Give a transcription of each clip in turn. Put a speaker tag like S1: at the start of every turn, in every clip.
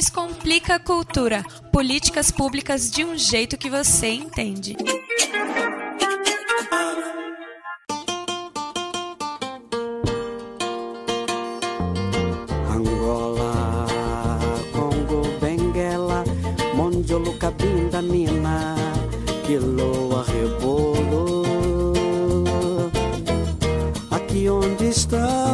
S1: Descomplica a cultura, políticas públicas de um jeito que você entende.
S2: Angola, Congo, Benguela, Mondiolo, Cabinda, Mina, Quiloa, Rebolo. Aqui onde estão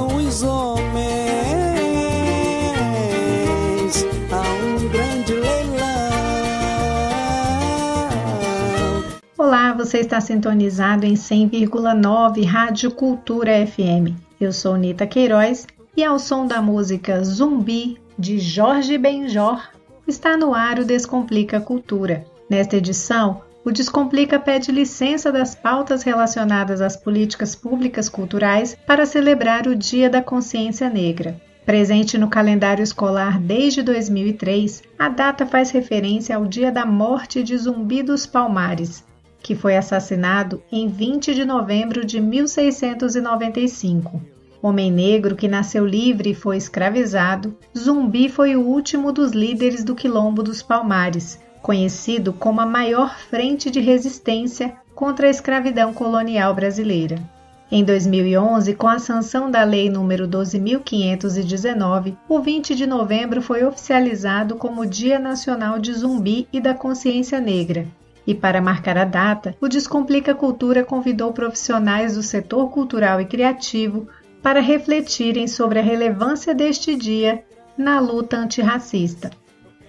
S3: você está sintonizado em 100,9 Rádio Cultura FM. Eu sou Nita Queiroz e ao som da música Zumbi de Jorge Benjor está no ar o Descomplica Cultura. Nesta edição, o Descomplica pede licença das pautas relacionadas às políticas públicas culturais para celebrar o Dia da Consciência Negra. Presente no calendário escolar desde 2003, a data faz referência ao dia da morte de Zumbi dos Palmares, que foi assassinado em 20 de novembro de 1695. Homem negro que nasceu livre e foi escravizado, Zumbi foi o último dos líderes do Quilombo dos Palmares, conhecido como a maior frente de resistência contra a escravidão colonial brasileira. Em 2011, com a sanção da Lei nº 12.519, o 20 de novembro foi oficializado como Dia Nacional de Zumbi e da Consciência Negra, e para marcar a data, o Descomplica Cultura convidou profissionais do setor cultural e criativo para refletirem sobre a relevância deste dia na luta antirracista.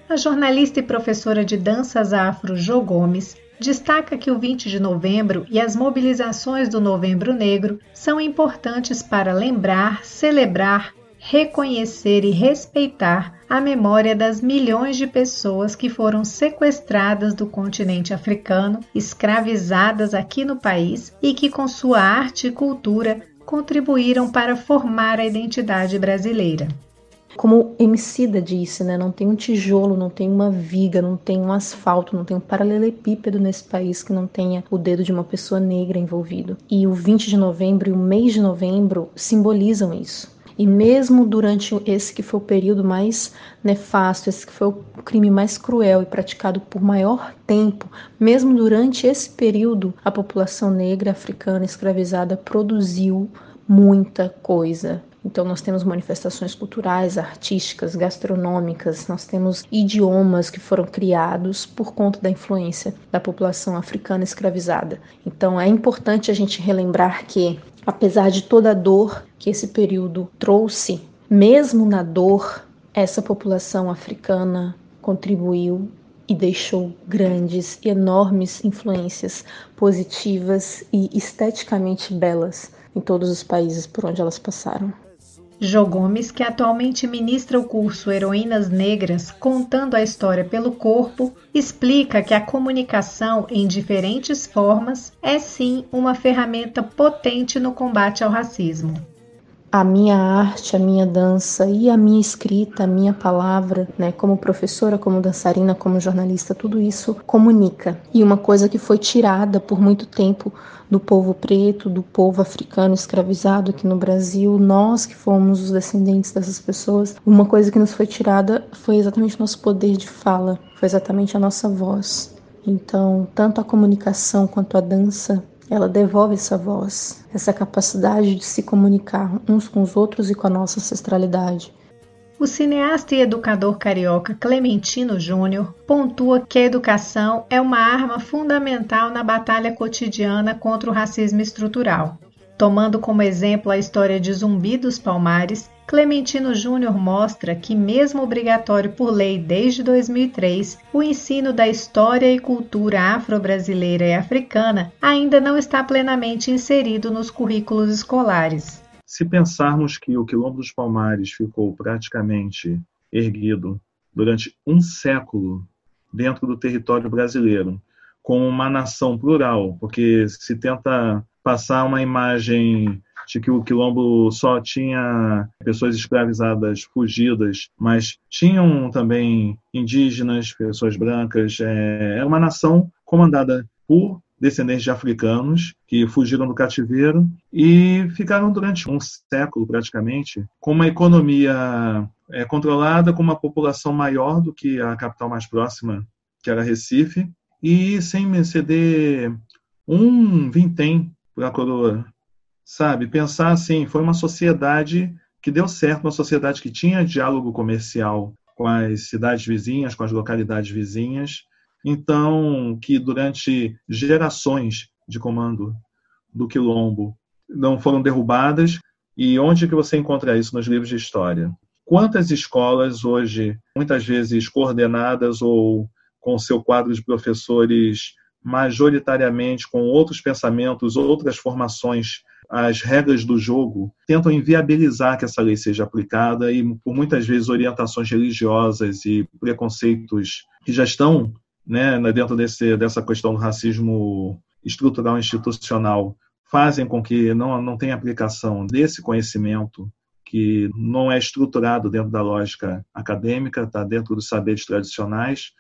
S3: A jornalista e professora de danças afro Jo Gomes destaca que o 20 de novembro e as mobilizações do Novembro Negro são importantes para lembrar, celebrar, reconhecer e respeitar a memória das milhões de pessoas que foram sequestradas do continente africano, escravizadas aqui no país e que, com sua arte e cultura, contribuíram para formar a identidade brasileira.
S4: Como Emicida disse, né, não tem um tijolo, não tem uma viga, não tem um asfalto, não tem um paralelepípedo nesse país que não tenha o dedo de uma pessoa negra envolvido. E o 20 de novembro e o mês de novembro simbolizam isso. E mesmo durante esse que foi o período mais nefasto, esse que foi o crime mais cruel e praticado por maior tempo, mesmo durante esse período, a população negra africana escravizada produziu muita coisa. Então, nós temos manifestações culturais, artísticas, gastronômicas, nós temos idiomas que foram criados por conta da influência da população africana escravizada. Então, é importante a gente relembrar que apesar de toda a dor que esse período trouxe, mesmo na dor, essa população africana contribuiu e deixou grandes e enormes influências positivas e esteticamente belas em todos os países por onde elas passaram.
S3: Jo Gomes, que atualmente ministra o curso Heroínas Negras, contando a história pelo corpo, explica que a comunicação em diferentes formas é sim uma ferramenta potente no combate ao racismo
S4: a minha arte, a minha dança e a minha escrita, a minha palavra, né, como professora, como dançarina, como jornalista, tudo isso comunica. E uma coisa que foi tirada por muito tempo do povo preto, do povo africano escravizado aqui no Brasil, nós que fomos os descendentes dessas pessoas, uma coisa que nos foi tirada foi exatamente nosso poder de fala, foi exatamente a nossa voz. Então, tanto a comunicação quanto a dança ela devolve essa voz, essa capacidade de se comunicar uns com os outros e com a nossa ancestralidade.
S3: O cineasta e educador carioca Clementino Júnior pontua que a educação é uma arma fundamental na batalha cotidiana contra o racismo estrutural. Tomando como exemplo a história de Zumbi dos Palmares, Clementino Júnior mostra que, mesmo obrigatório por lei desde 2003, o ensino da história e cultura afro-brasileira e africana ainda não está plenamente inserido nos currículos escolares.
S5: Se pensarmos que o Quilombo dos Palmares ficou praticamente erguido durante um século dentro do território brasileiro, com uma nação plural, porque se tenta passar uma imagem de que o quilombo só tinha pessoas escravizadas fugidas, mas tinham também indígenas, pessoas brancas. É, era uma nação comandada por descendentes de africanos que fugiram do cativeiro e ficaram durante um século praticamente com uma economia é, controlada com uma população maior do que a capital mais próxima, que era Recife, e sem ceder um vintém para a coroa. Sabe? Pensar assim, foi uma sociedade que deu certo, uma sociedade que tinha diálogo comercial com as cidades vizinhas, com as localidades vizinhas, então que durante gerações de comando do quilombo não foram derrubadas. E onde que você encontra isso nos livros de história? Quantas escolas hoje, muitas vezes coordenadas ou com seu quadro de professores majoritariamente com outros pensamentos, outras formações, as regras do jogo, tentam inviabilizar que essa lei seja aplicada e, por muitas vezes, orientações religiosas e preconceitos que já estão né, dentro desse, dessa questão do racismo estrutural institucional fazem com que não, não tenha aplicação desse conhecimento que não é estruturado dentro da lógica acadêmica, está dentro dos saberes tradicionais.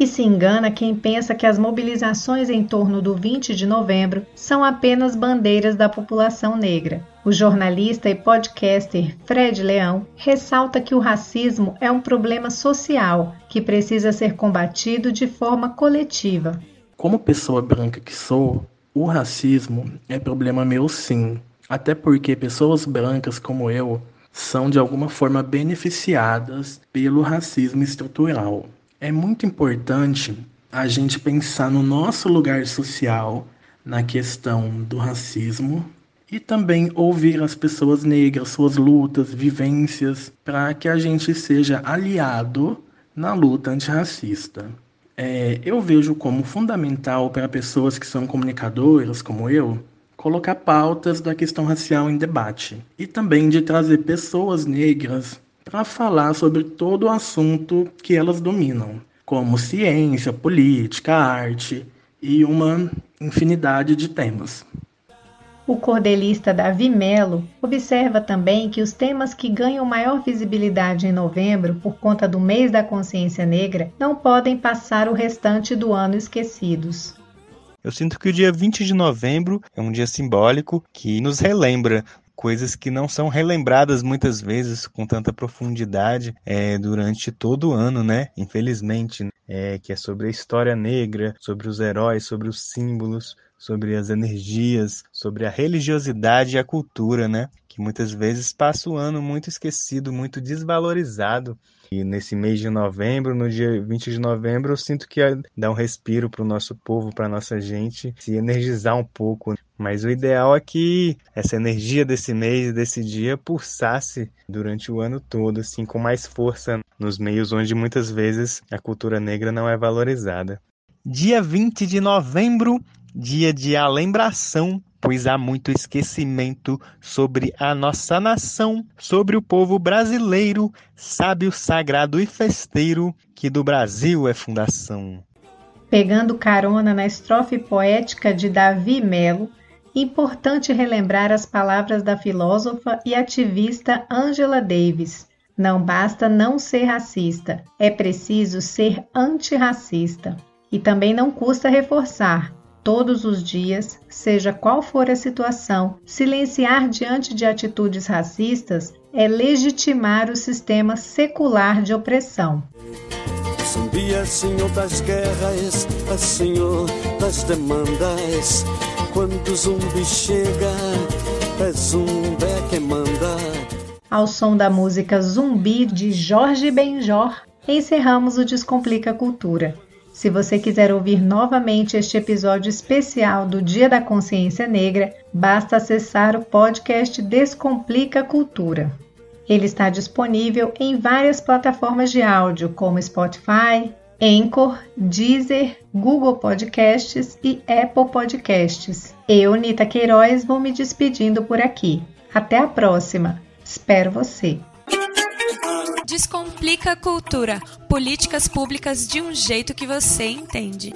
S3: E se engana quem pensa que as mobilizações em torno do 20 de novembro são apenas bandeiras da população negra. O jornalista e podcaster Fred Leão ressalta que o racismo é um problema social que precisa ser combatido de forma coletiva.
S6: Como pessoa branca que sou, o racismo é problema meu sim, até porque pessoas brancas como eu são de alguma forma beneficiadas pelo racismo estrutural. É muito importante a gente pensar no nosso lugar social na questão do racismo e também ouvir as pessoas negras, suas lutas, vivências, para que a gente seja aliado na luta antirracista. É, eu vejo como fundamental para pessoas que são comunicadoras, como eu, colocar pautas da questão racial em debate e também de trazer pessoas negras para falar sobre todo o assunto que elas dominam, como ciência, política, arte e uma infinidade de temas.
S3: O cordelista Davi Melo observa também que os temas que ganham maior visibilidade em novembro por conta do mês da consciência negra não podem passar o restante do ano esquecidos.
S7: Eu sinto que o dia 20 de novembro é um dia simbólico que nos relembra coisas que não são relembradas muitas vezes com tanta profundidade é, durante todo o ano, né? Infelizmente, é, que é sobre a história negra, sobre os heróis, sobre os símbolos, sobre as energias, sobre a religiosidade e a cultura, né? Que muitas vezes passa o ano muito esquecido, muito desvalorizado. E nesse mês de novembro, no dia 20 de novembro, eu sinto que dá um respiro para o nosso povo, para nossa gente se energizar um pouco. Mas o ideal é que essa energia desse mês, desse dia, pulsasse durante o ano todo, assim, com mais força nos meios onde muitas vezes a cultura negra não é valorizada. Dia 20 de novembro dia de alembração, pois há muito esquecimento sobre a nossa nação, sobre o povo brasileiro, sábio, sagrado e festeiro, que do Brasil é fundação.
S3: Pegando carona na estrofe poética de Davi Melo, importante relembrar as palavras da filósofa e ativista Angela Davis. Não basta não ser racista, é preciso ser antirracista. E também não custa reforçar: todos os dias, seja qual for a situação, silenciar diante de atitudes racistas é legitimar o sistema secular de opressão.
S2: Zumbi é senhor das guerras, é senhor das demandas. Quando o zumbi chega, é zumbi quem manda.
S3: Ao som da música Zumbi de Jorge Benjor, encerramos o Descomplica Cultura. Se você quiser ouvir novamente este episódio especial do Dia da Consciência Negra, basta acessar o podcast Descomplica Cultura. Ele está disponível em várias plataformas de áudio, como Spotify, Anchor, Deezer, Google Podcasts e Apple Podcasts. Eu, Nita Queiroz, vou me despedindo por aqui. Até a próxima. Espero você.
S1: Descomplica a cultura. Políticas públicas de um jeito que você entende.